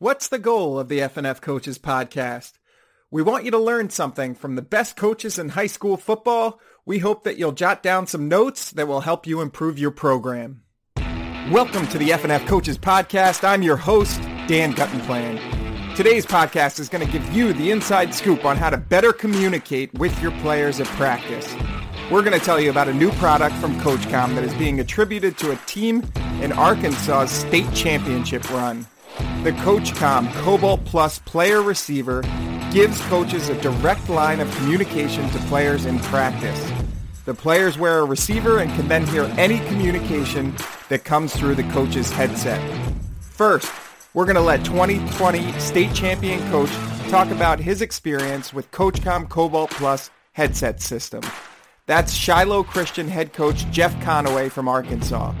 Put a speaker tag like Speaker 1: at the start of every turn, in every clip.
Speaker 1: What's the goal of the FNF Coaches Podcast? We want you to learn something from the best coaches in high school football. We hope that you'll jot down some notes that will help you improve your program. Welcome to the FNF Coaches Podcast. I'm your host, Dan Guttenplan. Today's podcast is going to give you the inside scoop on how to better communicate with your players at practice. We're going to tell you about a new product from CoachComm that is being attributed to a team in Arkansas's state championship run. The CoachComm Cobalt Plus player receiver gives coaches a direct line of communication to players in practice. The players wear a receiver and can then hear any communication that comes through the coach's headset. First, we're going to let 2020 state champion coach talk about his experience with CoachComm Cobalt Plus headset system. That's Shiloh Christian head coach Jeff Conaway from Arkansas.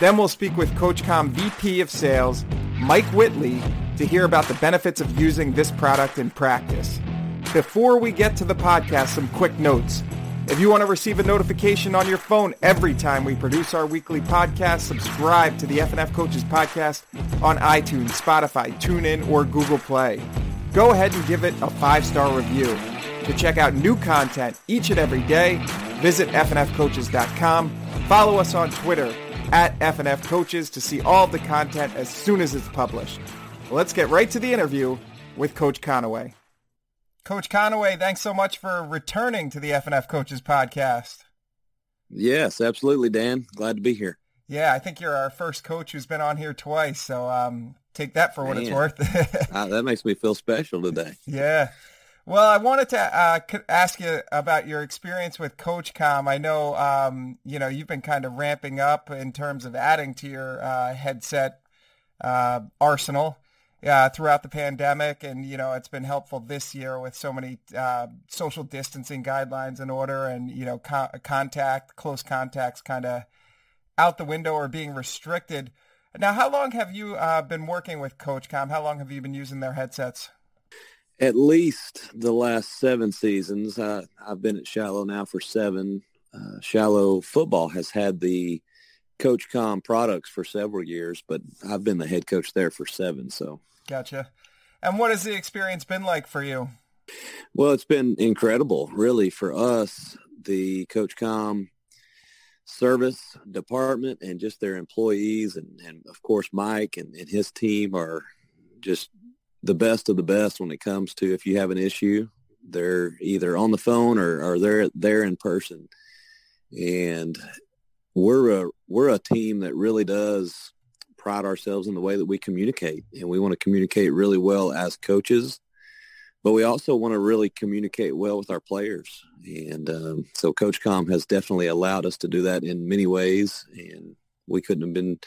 Speaker 1: Then we'll speak with CoachComm VP of Sales, Mike Whitley, to hear about the benefits of using this product in practice. Before we get to the podcast, some quick notes. If you want to receive a notification on your phone every time we produce our weekly podcast, subscribe to the FNF Coaches Podcast on iTunes, Spotify, TuneIn, or Google Play. Go ahead and give it a five-star review. To check out new content each and every day, visit fnfcoaches.com. Follow us on Twitter at FNF Coaches to see all of the content as soon as it's published. Let's get right to the interview with Coach Conaway. Coach Conaway, thanks so much for returning to the FNF Coaches podcast.
Speaker 2: Yes, absolutely, Dan. Glad to be here.
Speaker 1: Yeah, I think you're our first coach who's been on here twice, so um, take that for what Man. it's worth.
Speaker 2: uh, that makes me feel special today.
Speaker 1: Yeah. Well, I wanted to uh, ask you about your experience with CoachComm. I know, um, you know, you've been kind of ramping up in terms of adding to your uh, headset uh, arsenal uh, throughout the pandemic, and you know, it's been helpful this year with so many uh, social distancing guidelines in order, and you know, co- contact, close contacts, kind of out the window or being restricted. Now, how long have you uh, been working with CoachComm? How long have you been using their headsets?
Speaker 2: At least the last seven seasons. Uh, I've been at Shiloh now for seven. Uh, Shiloh football has had the CoachComm products for several years, but I've been the head coach there for seven. So
Speaker 1: gotcha. And what has the experience been like for you?
Speaker 2: Well, it's been incredible, really, for us. The CoachComm service department and just their employees and, and of course Mike and, and his team are just the best of the best when it comes to if you have an issue, they're either on the phone or, or they're there in person. And we're a we're a team that really does pride ourselves in the way that we communicate, and we want to communicate really well as coaches, but we also want to really communicate well with our players. And um, so, CoachComm has definitely allowed us to do that in many ways, and we couldn't have been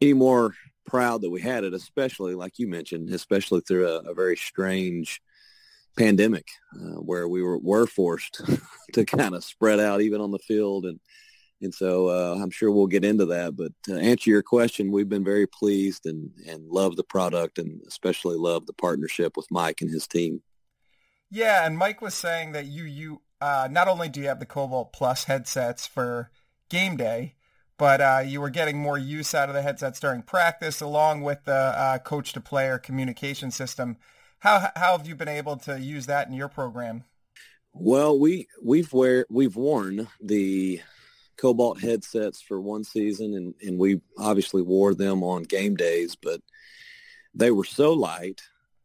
Speaker 2: any more proud that we had it, especially like you mentioned, especially through a, a very strange pandemic uh, where we were, were forced to kind of spread out even on the field. And, and so uh, I'm sure we'll get into that. But to answer your question, we've been very pleased and, and love the product and especially love the partnership with Mike and his team.
Speaker 1: Yeah, and Mike was saying that you you uh, not only do you have the Cobalt Plus headsets for game day, but uh, you were getting more use out of the headsets during practice, along with the uh, coach-to-player communication system. How how have you been able to use that in your program?
Speaker 2: Well, we we've wear we've worn the Cobalt headsets for one season, and and we obviously wore them on game days, but they were so light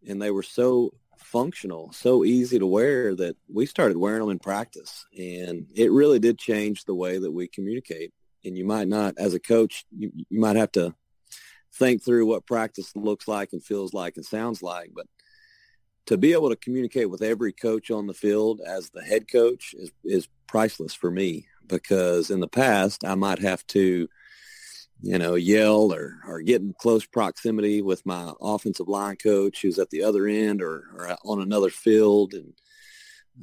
Speaker 2: and they were so functional, so easy to wear that we started wearing them in practice, and it really did change the way that we communicate and you might not, as a coach, you, you might have to think through what practice looks like and feels like and sounds like. But to be able to communicate with every coach on the field as the head coach is, is priceless for me because in the past I might have to, you know, yell or, or get in close proximity with my offensive line coach who's at the other end or, or on another field. And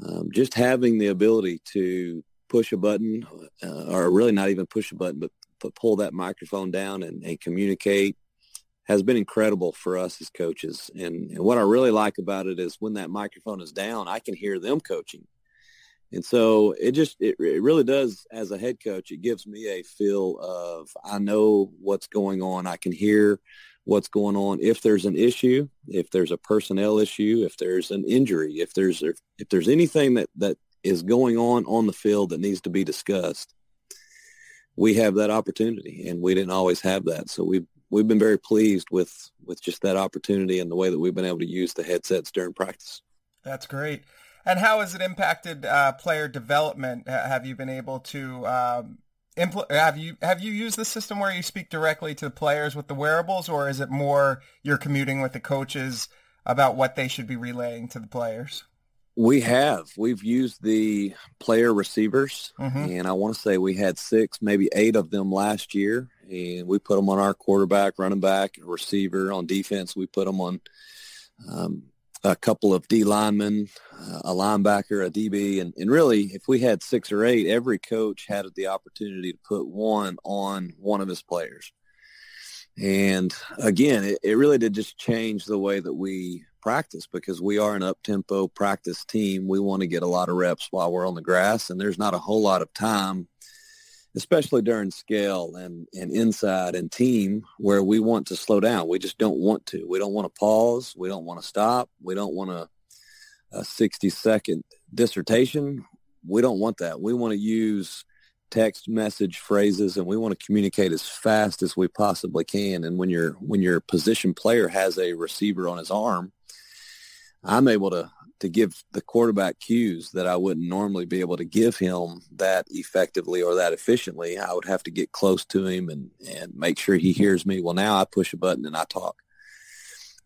Speaker 2: um, just having the ability to push a button, uh, or really not even push a button, but, but pull that microphone down and, and communicate has been incredible for us as coaches. And, and what I really like about it is when that microphone is down, I can hear them coaching. And so it just, it, it really does, as a head coach, it gives me a feel of, I know what's going on. I can hear what's going on. If there's an issue, if there's a personnel issue, if there's an injury, if there's if there's anything that that is going on on the field that needs to be discussed, we have that opportunity, and we didn't always have that. So we've we've been very pleased with with just that opportunity and the way that we've been able to use the headsets during practice.
Speaker 1: That's great. And how has it impacted uh, player development? Have you been able to um, impl- have you have you used the system where you speak directly to the players with the wearables, or is it more you're commuting with the coaches about what they should be relaying to the players?
Speaker 2: We have. We've used the player receivers, mm-hmm. and I want to say we had six, maybe eight of them last year, and we put them on our quarterback, running back, receiver. On defense, we put them on um, a couple of D linemen, uh, a linebacker, a DB, and, and really, if we had six or eight, every coach had the opportunity to put one on one of his players. And again, it, it really did just change the way that we practice because we are an up-tempo practice team. We want to get a lot of reps while we're on the grass, and there's not a whole lot of time especially during scale and, and inside and team where we want to slow down. We just don't want to. We don't want to pause. We don't want to stop. We don't want a, a 60 second dissertation. We don't want that. We want to use text message phrases and we want to communicate as fast as we possibly can. And when your when your position player has a receiver on his arm, I'm able to to give the quarterback cues that I wouldn't normally be able to give him that effectively or that efficiently. I would have to get close to him and, and make sure he hears me. Well, now I push a button and I talk.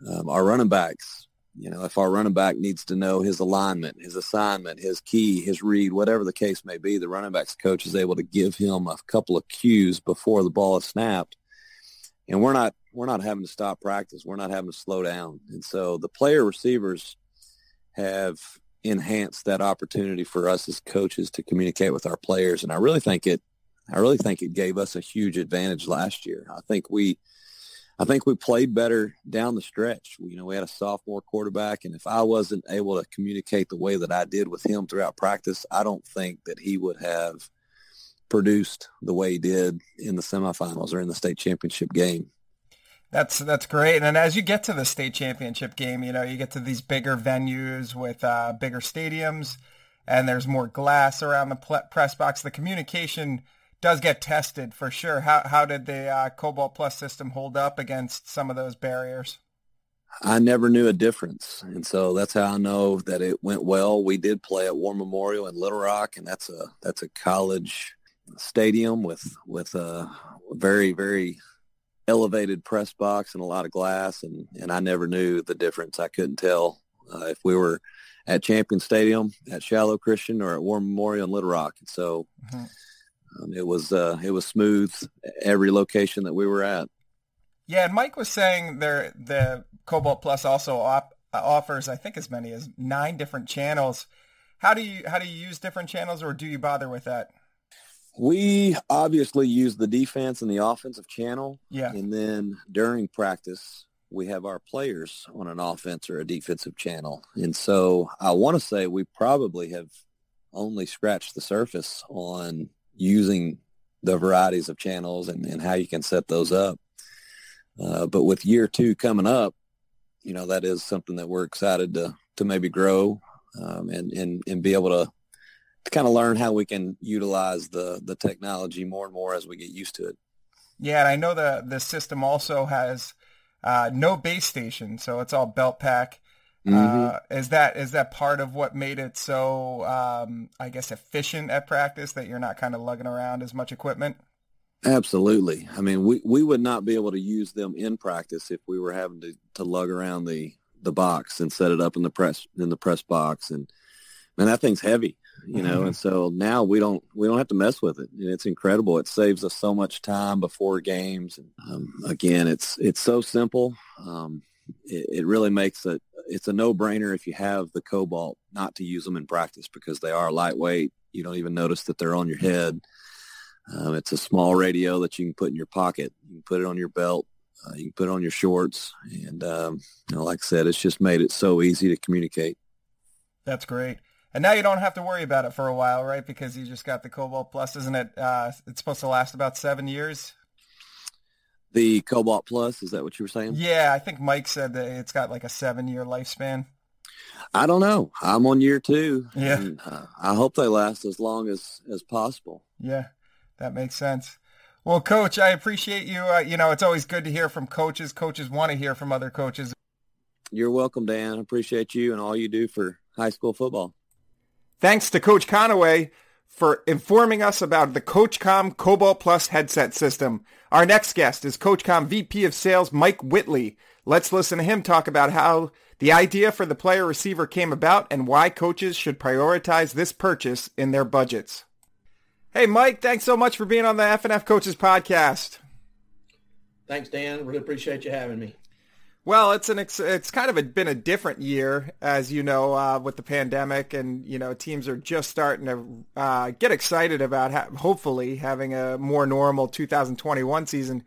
Speaker 2: Um, our running backs, you know, if our running back needs to know his alignment, his assignment, his key, his read, whatever the case may be, the running backs coach is able to give him a couple of cues before the ball is snapped. And we're not we're not having to stop practice. We're not having to slow down. And so the player receivers have enhanced that opportunity for us as coaches to communicate with our players. And I really think it, I really think it gave us a huge advantage last year. I think we, I think we played better down the stretch. You know, we had a sophomore quarterback, and if I wasn't able to communicate the way that I did with him throughout practice, I don't think that he would have produced the way he did in the semifinals or in the state championship game.
Speaker 1: That's that's great. And then as you get to the state championship game, you know, you get to these bigger venues with uh, bigger stadiums, and there's more glass around the press box. The communication does get tested for sure. How how did the uh, Cobalt Plus system hold up against some of those barriers?
Speaker 2: I never knew a difference, and so that's how I know that it went well. We did play at War Memorial in Little Rock, and that's a that's a college stadium with with a very very elevated press box and a lot of glass, and and I never knew the difference. I couldn't tell uh, if we were at Champion Stadium, at Shiloh Christian, or at War Memorial in Little Rock. And so mm-hmm. Um, it was uh, it was smooth every location that we were at.
Speaker 1: Yeah, and Mike was saying there the Cobalt Plus also op- offers, I think, as many as nine different channels. How do you how do you use different channels, or do you bother with that?
Speaker 2: We obviously use the defense and the offensive channel.
Speaker 1: Yeah.
Speaker 2: And then during practice, we have our players on an offense or a defensive channel. And so I want to say we probably have only scratched the surface on using the varieties of channels and, and how you can set those up. Uh, but with year two coming up, you know, that is something that we're excited to, to maybe grow um, and, and, and be able to to kind of learn how we can utilize the the technology more and more as we get used to it.
Speaker 1: Yeah, and I know the the system also has uh, no base station, so it's all belt pack. Mm-hmm. Uh, is that is that part of what made it so um, I guess efficient at practice that you're not kind of lugging around as much equipment?
Speaker 2: Absolutely. I mean, we, we would not be able to use them in practice if we were having to, to lug around the, the box and set it up in the press in the press box and man, that thing's heavy you know, mm-hmm. and so now we don't we don't have to mess with it. And it's incredible. It saves us so much time before games. And um, again, it's it's so simple. Um, it, it, really makes it it's a no brainer if you have the Cobalt not to use them in practice because they are lightweight. You don't even notice that they're on your head. Um, it's a small radio that you can put in your pocket. You can put it on your belt. Uh, you can put it on your shorts. And um, you know, like I said, it's just made it so easy to communicate.
Speaker 1: That's great. And now you don't have to worry about it for a while, right? Because you just got the Cobalt Plus, isn't it? Uh, it's supposed to last about seven years.
Speaker 2: The Cobalt Plus, is that what you were saying?
Speaker 1: Yeah, I think Mike said that it's got like a seven-year lifespan.
Speaker 2: I don't know. I'm on year two.
Speaker 1: Yeah.
Speaker 2: And, uh, I hope they last as long as, as possible.
Speaker 1: Yeah, that makes sense. Well, Coach, I appreciate you. Uh, you know, it's always good to hear from coaches. Coaches want to hear from other coaches.
Speaker 2: You're welcome, Dan. I appreciate you and all you do for high school football.
Speaker 1: Thanks to Coach Conaway for informing us about the CoachComm Cobalt Plus headset system. Our next guest is CoachComm VP of Sales Mike Whitley. Let's listen to him talk about how the idea for the player receiver came about and why coaches should prioritize this purchase in their budgets. Hey, Mike, thanks so much for being on the FNF Coaches podcast.
Speaker 3: Thanks, Dan. Really appreciate you having me.
Speaker 1: Well, it's an it's kind of a, been a different year, as you know, uh, with the pandemic, and you know teams are just starting to uh, get excited about ha- hopefully having a more normal 2021 season.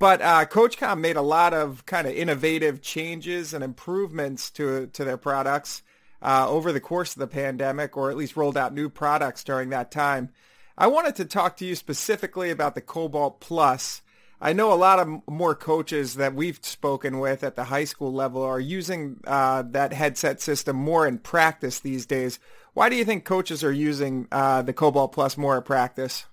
Speaker 1: But uh, CoachComm made a lot of kind of innovative changes and improvements to to their products uh, over the course of the pandemic, or at least rolled out new products during that time. I wanted to talk to you specifically about the Cobalt Plus. I know a lot of more coaches that we've spoken with at the high school level are using uh, that headset system more in practice these days. Why do you think coaches are using uh, the Cobalt Plus more at practice?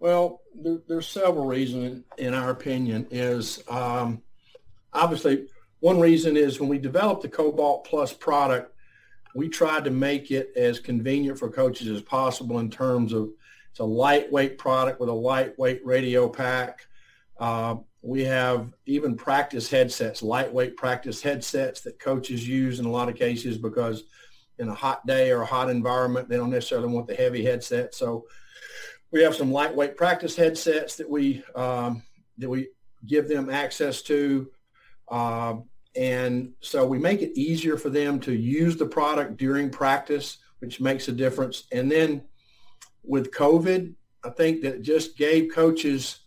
Speaker 3: Well, there, there's several reasons, in our opinion. Is um, obviously one reason is when we developed the Cobalt Plus product, we tried to make it as convenient for coaches as possible in terms of it's a lightweight product with a lightweight radio pack. Uh, we have even practice headsets, lightweight practice headsets that coaches use in a lot of cases because in a hot day or a hot environment, they don't necessarily want the heavy headset. So we have some lightweight practice headsets that we um, that we give them access to. Uh, and so we make it easier for them to use the product during practice, which makes a difference. And then with COVID, I think that just gave coaches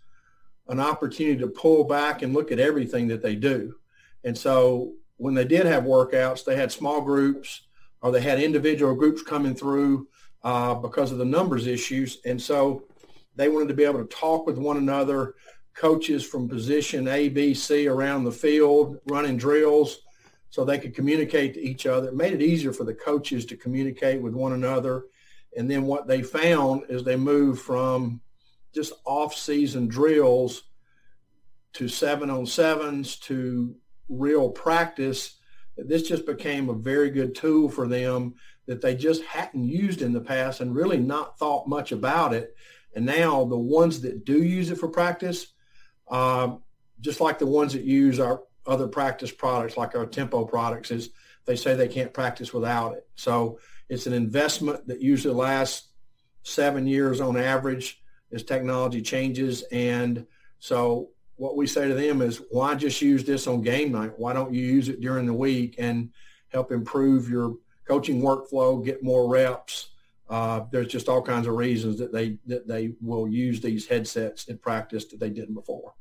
Speaker 3: an opportunity to pull back and look at everything that they do. And so when they did have workouts, they had small groups or they had individual groups coming through uh, because of the numbers issues. And so they wanted to be able to talk with one another, coaches from position A, B, C around the field, running drills so they could communicate to each other. It made it easier for the coaches to communicate with one another and then what they found is they moved from just off-season drills to seven on sevens to real practice. This just became a very good tool for them that they just hadn't used in the past and really not thought much about it. And now the ones that do use it for practice, uh, just like the ones that use our other practice products, like our tempo products, is they say they can't practice without it. So it's an investment that usually lasts seven years on average as technology changes. And so what we say to them is, why just use this on game night? Why don't you use it during the week and help improve your coaching workflow, get more reps? Uh, there's just all kinds of reasons that they that they will use these headsets in practice that they didn't before.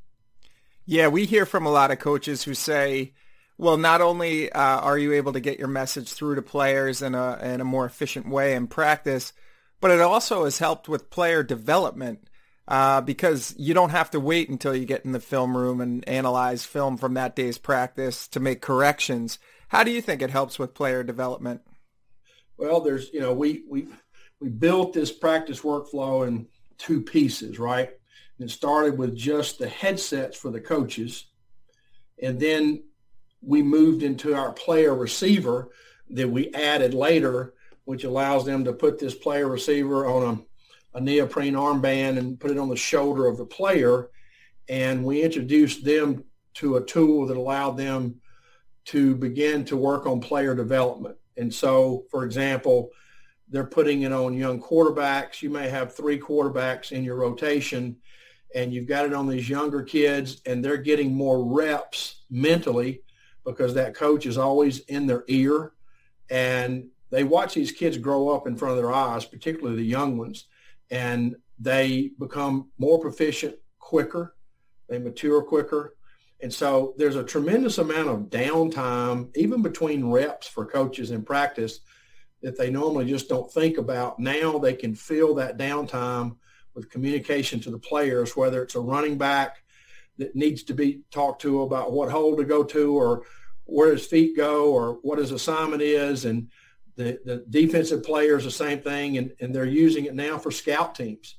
Speaker 1: Yeah, we hear from a lot of coaches who say, well, not only uh, are you able to get your message through to players in a in a more efficient way in practice, but it also has helped with player development uh, because you don't have to wait until you get in the film room and analyze film from that day's practice to make corrections. How do you think it helps with player development?
Speaker 3: Well, there's you know we we we built this practice workflow in two pieces, right? And it started with just the headsets for the coaches, and then we moved into our player receiver that we added later, which allows them to put this player receiver on a, a neoprene armband and put it on the shoulder of the player. And we introduced them to a tool that allowed them to begin to work on player development. And so, for example, they're putting it on young quarterbacks. You may have three quarterbacks in your rotation and you've got it on these younger kids and they're getting more reps mentally because that coach is always in their ear and they watch these kids grow up in front of their eyes, particularly the young ones, and they become more proficient quicker. They mature quicker. And so there's a tremendous amount of downtime, even between reps for coaches in practice, that they normally just don't think about. Now they can fill that downtime with communication to the players, whether it's a running back that needs to be talked to about what hole to go to or where his feet go or what his assignment is. And the, the defensive players, the same thing. And, and they're using it now for scout teams.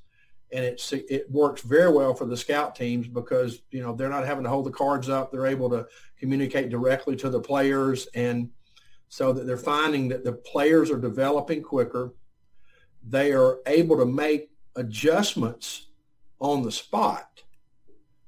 Speaker 3: And it's, it works very well for the scout teams because, you know, they're not having to hold the cards up. They're able to communicate directly to the players. And so that they're finding that the players are developing quicker. They are able to make adjustments on the spot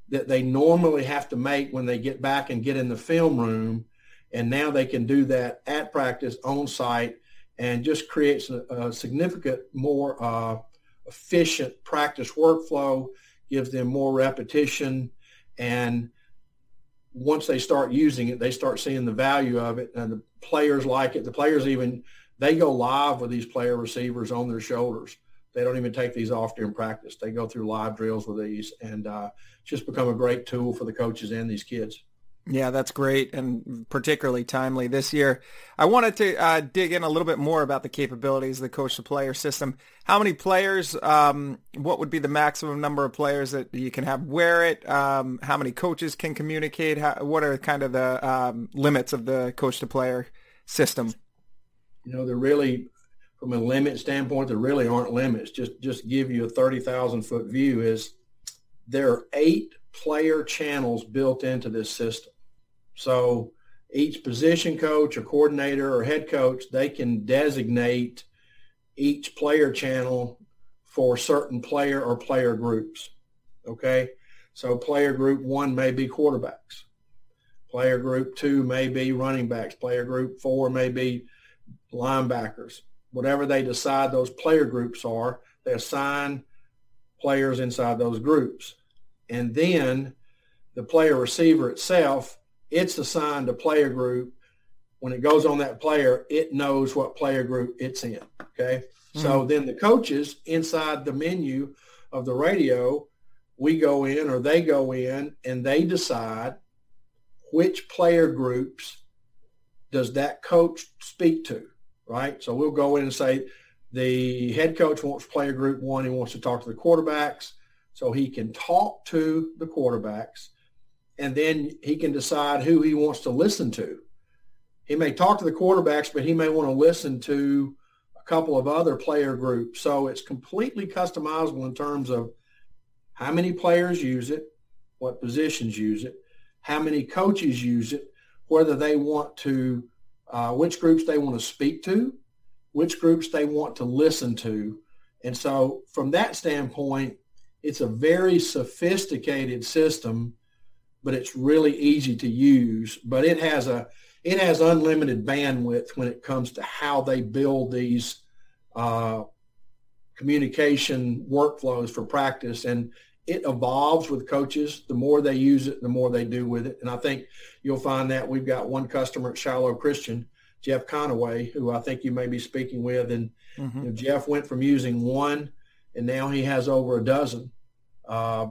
Speaker 3: that they normally have to make when they get back and get in the film room. And now they can do that at practice on site and just creates a, a significant more uh, efficient practice workflow, gives them more repetition. And once they start using it, they start seeing the value of it. And the players like it. The players even, they go live with these player receivers on their shoulders. They don't even take these off during practice. They go through live drills with these, and uh, just become a great tool for the coaches and these kids.
Speaker 1: Yeah, that's great and particularly timely this year. I wanted to uh, dig in a little bit more about the capabilities of the coach to player system. How many players, um, what would be the maximum number of players that you can have wear it? Um, how many coaches can communicate? How, what are kind of the um, limits of the coach to player system?
Speaker 3: You know, they're really from a limit standpoint, there really aren't limits. Just just give you a thirty thousand foot view is there are eight player channels built into this system. So each position coach or coordinator or head coach, they can designate each player channel for certain player or player groups. Okay. So player group one may be quarterbacks. Player group two may be running backs. Player group four may be linebackers whatever they decide those player groups are, they assign players inside those groups. And then the player receiver itself, it's assigned a player group. When it goes on that player, it knows what player group it's in. Okay. Mm-hmm. So then the coaches inside the menu of the radio, we go in or they go in and they decide which player groups does that coach speak to right? So we'll go in and say the head coach wants player group one. He wants to talk to the quarterbacks so he can talk to the quarterbacks and then he can decide who he wants to listen to. He may talk to the quarterbacks, but he may want to listen to a couple of other player groups. So it's completely customizable in terms of how many players use it, what positions use it, how many coaches use it, whether they want to uh, which groups they want to speak to, which groups they want to listen to. And so from that standpoint, it's a very sophisticated system, but it's really easy to use. But it has a it has unlimited bandwidth when it comes to how they build these uh, communication workflows for practice. And it evolves with coaches. The more they use it, the more they do with it. And I think you'll find that we've got one customer at Shiloh Christian, Jeff Conaway, who I think you may be speaking with. And mm-hmm. you know, Jeff went from using one, and now he has over a dozen uh,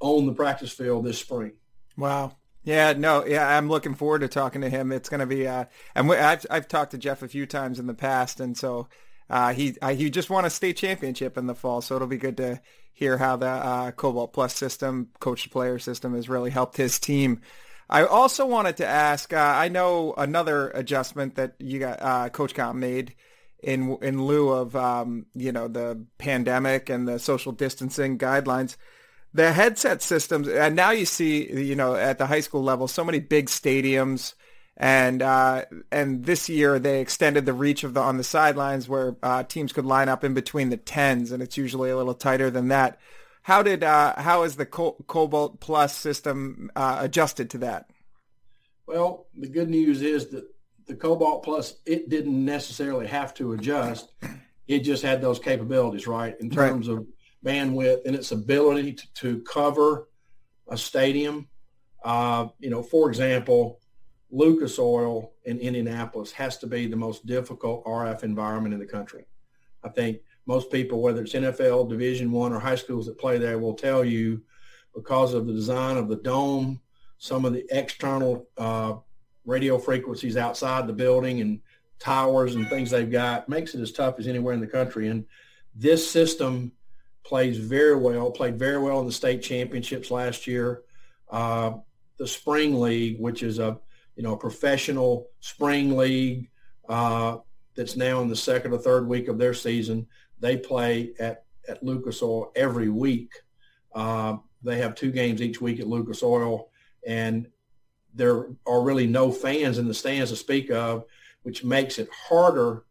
Speaker 3: on the practice field this spring.
Speaker 1: Wow. Yeah, no, yeah, I'm looking forward to talking to him. It's going to be, uh, and I've I've talked to Jeff a few times in the past, and so uh, he uh, he just won a state championship in the fall, so it'll be good to hear how the uh, Cobalt Plus system, coach player system, has really helped his team. I also wanted to ask. Uh, I know another adjustment that you got uh, CoachComm made in in lieu of um, you know the pandemic and the social distancing guidelines. The headset systems, and now you see, you know, at the high school level, so many big stadiums and uh, and this year they extended the reach of the on the sidelines where uh, teams could line up in between the tens, and it's usually a little tighter than that. How did uh, how is the Cobalt Plus system uh, adjusted to that?
Speaker 3: Well, the good news is that the Cobalt Plus it didn't necessarily have to adjust; it just had those capabilities, right, in terms right. of bandwidth and its ability to, to cover a stadium. Uh, you know, for example Lucas Oil in Indianapolis has to be the most difficult RF environment in the country. I think most people, whether it's NFL, Division One, or high schools that play there, will tell you because of the design of the dome, some of the external uh, radio frequencies outside the building and towers and things they've got makes it as tough as anywhere in the country. And this system plays very well, played very well in the state championships last year. uh, the spring league, which is a you know a professional spring league uh, that's now in the second or third week of their season. They play at at Lucas Oil every week. Uh, they have two games each week at Lucas Oil, and there are really no fans in the stands to speak of, which makes it harder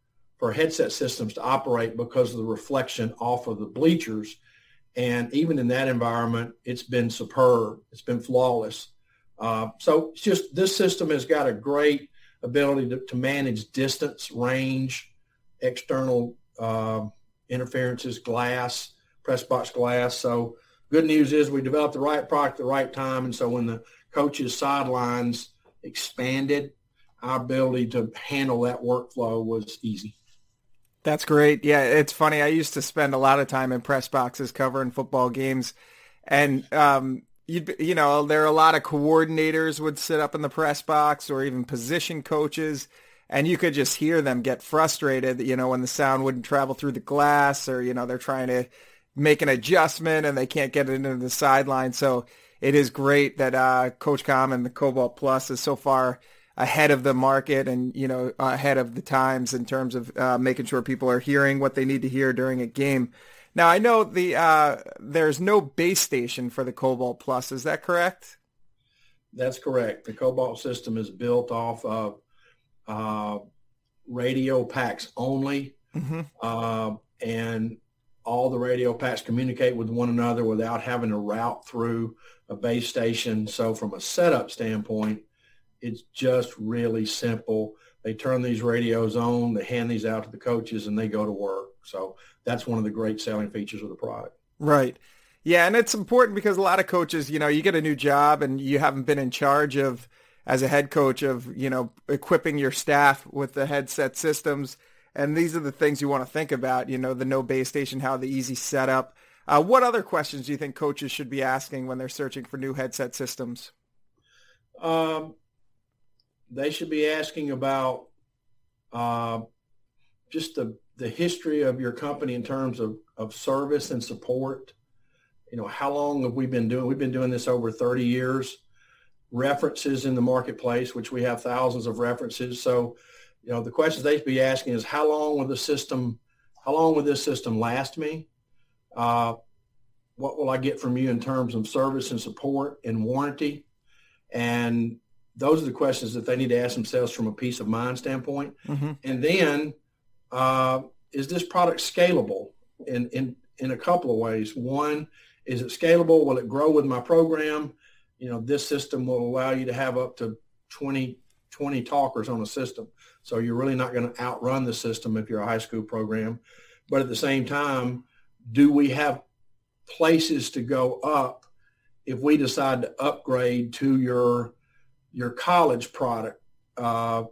Speaker 3: for headset systems to operate because of the reflection off of the bleachers. And even in that environment, it's been superb. It's been flawless. Uh, so it's just this system has got a great ability to, to manage distance, range, external uh, interferences, glass, press box glass. So good news is we developed the right product at the right time. And so when the coaches' sidelines expanded, our ability to handle that workflow was easy.
Speaker 1: That's great. Yeah, it's funny. I used to spend a lot of time in press boxes covering football games, and um, you you know there are a lot of coordinators would sit up in the press box or even position coaches, and you could just hear them get frustrated. You know when the sound wouldn't travel through the glass, or you know they're trying to make an adjustment and they can't get it into the sideline. So it is great that uh, CoachComm and the Cobalt Plus is so far ahead of the market and you know ahead of the times in terms of uh, making sure people are hearing what they need to hear during a game. Now I know the uh, there's no base station for the Cobalt Plus. Is that correct?
Speaker 3: That's correct. The Cobalt system is built off of uh, radio packs only, mm-hmm. Uh, and all the radio packs communicate with one another without having to route through a base station. So from a setup standpoint, it's just really simple. They turn these radios on, they hand these out to the coaches, and they go to work. So that's one of the great selling features of the product.
Speaker 1: Right. Yeah, and it's important because a lot of coaches, you know, you get a new job and you haven't been in charge of, as a head coach, of, you know, equipping your staff with the headset systems. And these are the things you want to think about, you know, the no base station, how the easy setup. Uh, what other questions do you think coaches should be asking when they're searching for new headset systems?
Speaker 3: Um, they should be asking about uh, just the, the history of your company in terms of, of service and support. You know, how long have we been doing? We've been doing this over 30 years. References in the marketplace, which we have thousands of references. So, you know, the questions they should be asking is how long will the system, how long will this system last me? Uh, what will I get from you in terms of service and support and warranty? And those are the questions that they need to ask themselves from a peace of mind standpoint. Mm-hmm. And then, uh, is this product scalable in, in, in a couple of ways? One, is it scalable? Will it grow with my program? You know, this system will allow you to have up to 20, 20 talkers on a system. So you're really not going to outrun the system if you're a high school program. But at the same time, do we have places to go up if we decide to upgrade to your your college product, uh,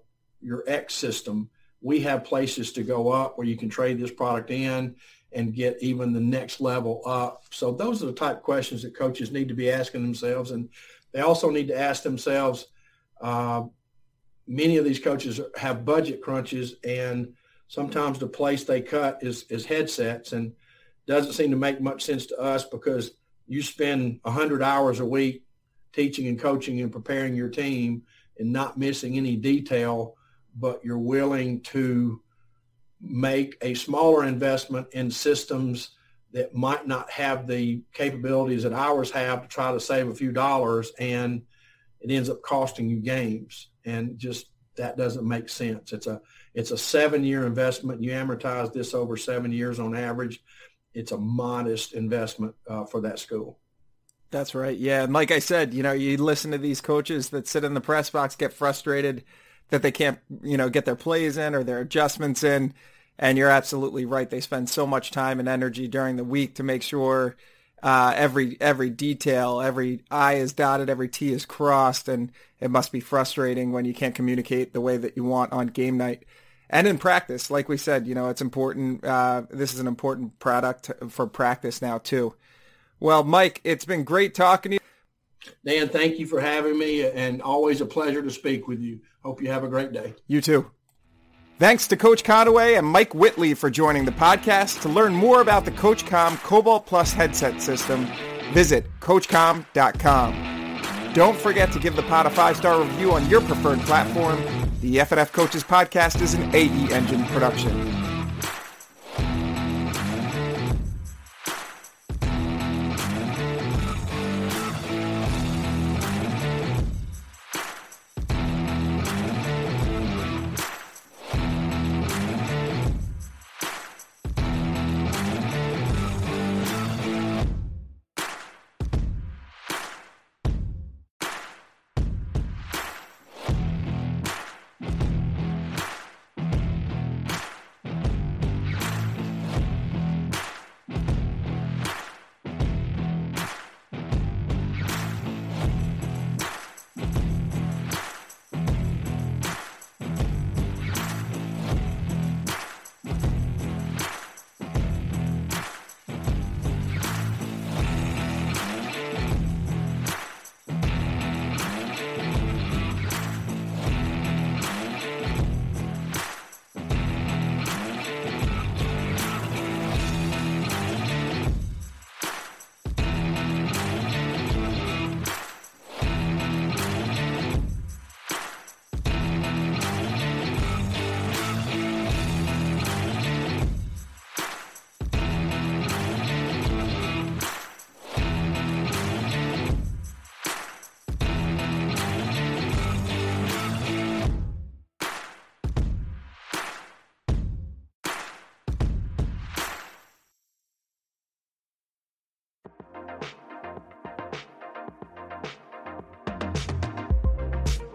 Speaker 3: your X system, we have places to go up where you can trade this product in and get even the next level up. So those are the type of questions that coaches need to be asking themselves. And they also need to ask themselves, uh, many of these coaches have budget crunches and sometimes the place they cut is, is headsets and doesn't seem to make much sense to us because you spend 100 hours a week teaching and coaching and preparing your team and not missing any detail, but you're willing to make a smaller investment in systems that might not have the capabilities that ours have to try to save a few dollars and it ends up costing you games. And just that doesn't make sense. It's a it's a seven year investment. You amortize this over seven years on average. It's a modest investment uh, for that school
Speaker 1: that's right. Yeah. And like I said, you know, you listen to these coaches that sit in the press box, get frustrated that they can't, you know, get their plays in or their adjustments in. And you're absolutely right. They spend so much time and energy during the week to make sure uh, every every detail, every I is dotted, every T is crossed, and it must be frustrating when you can't communicate the way that you want on game night and in practice. Like we said, you know, it's important. Uh, this is an important product for practice now too. Well, Mike, it's been great talking to you.
Speaker 3: Dan, thank you for having me and always a pleasure to speak with you. Hope you have a great day.
Speaker 1: You too. Thanks to Coach Conaway and Mike Whitley for joining the podcast. To learn more about the CoachComm Cobalt Plus headset system, visit coachcomm.com. Don't forget to give the pod a five-star review on your preferred platform. The FNF Coaches Podcast is an AE Engine production.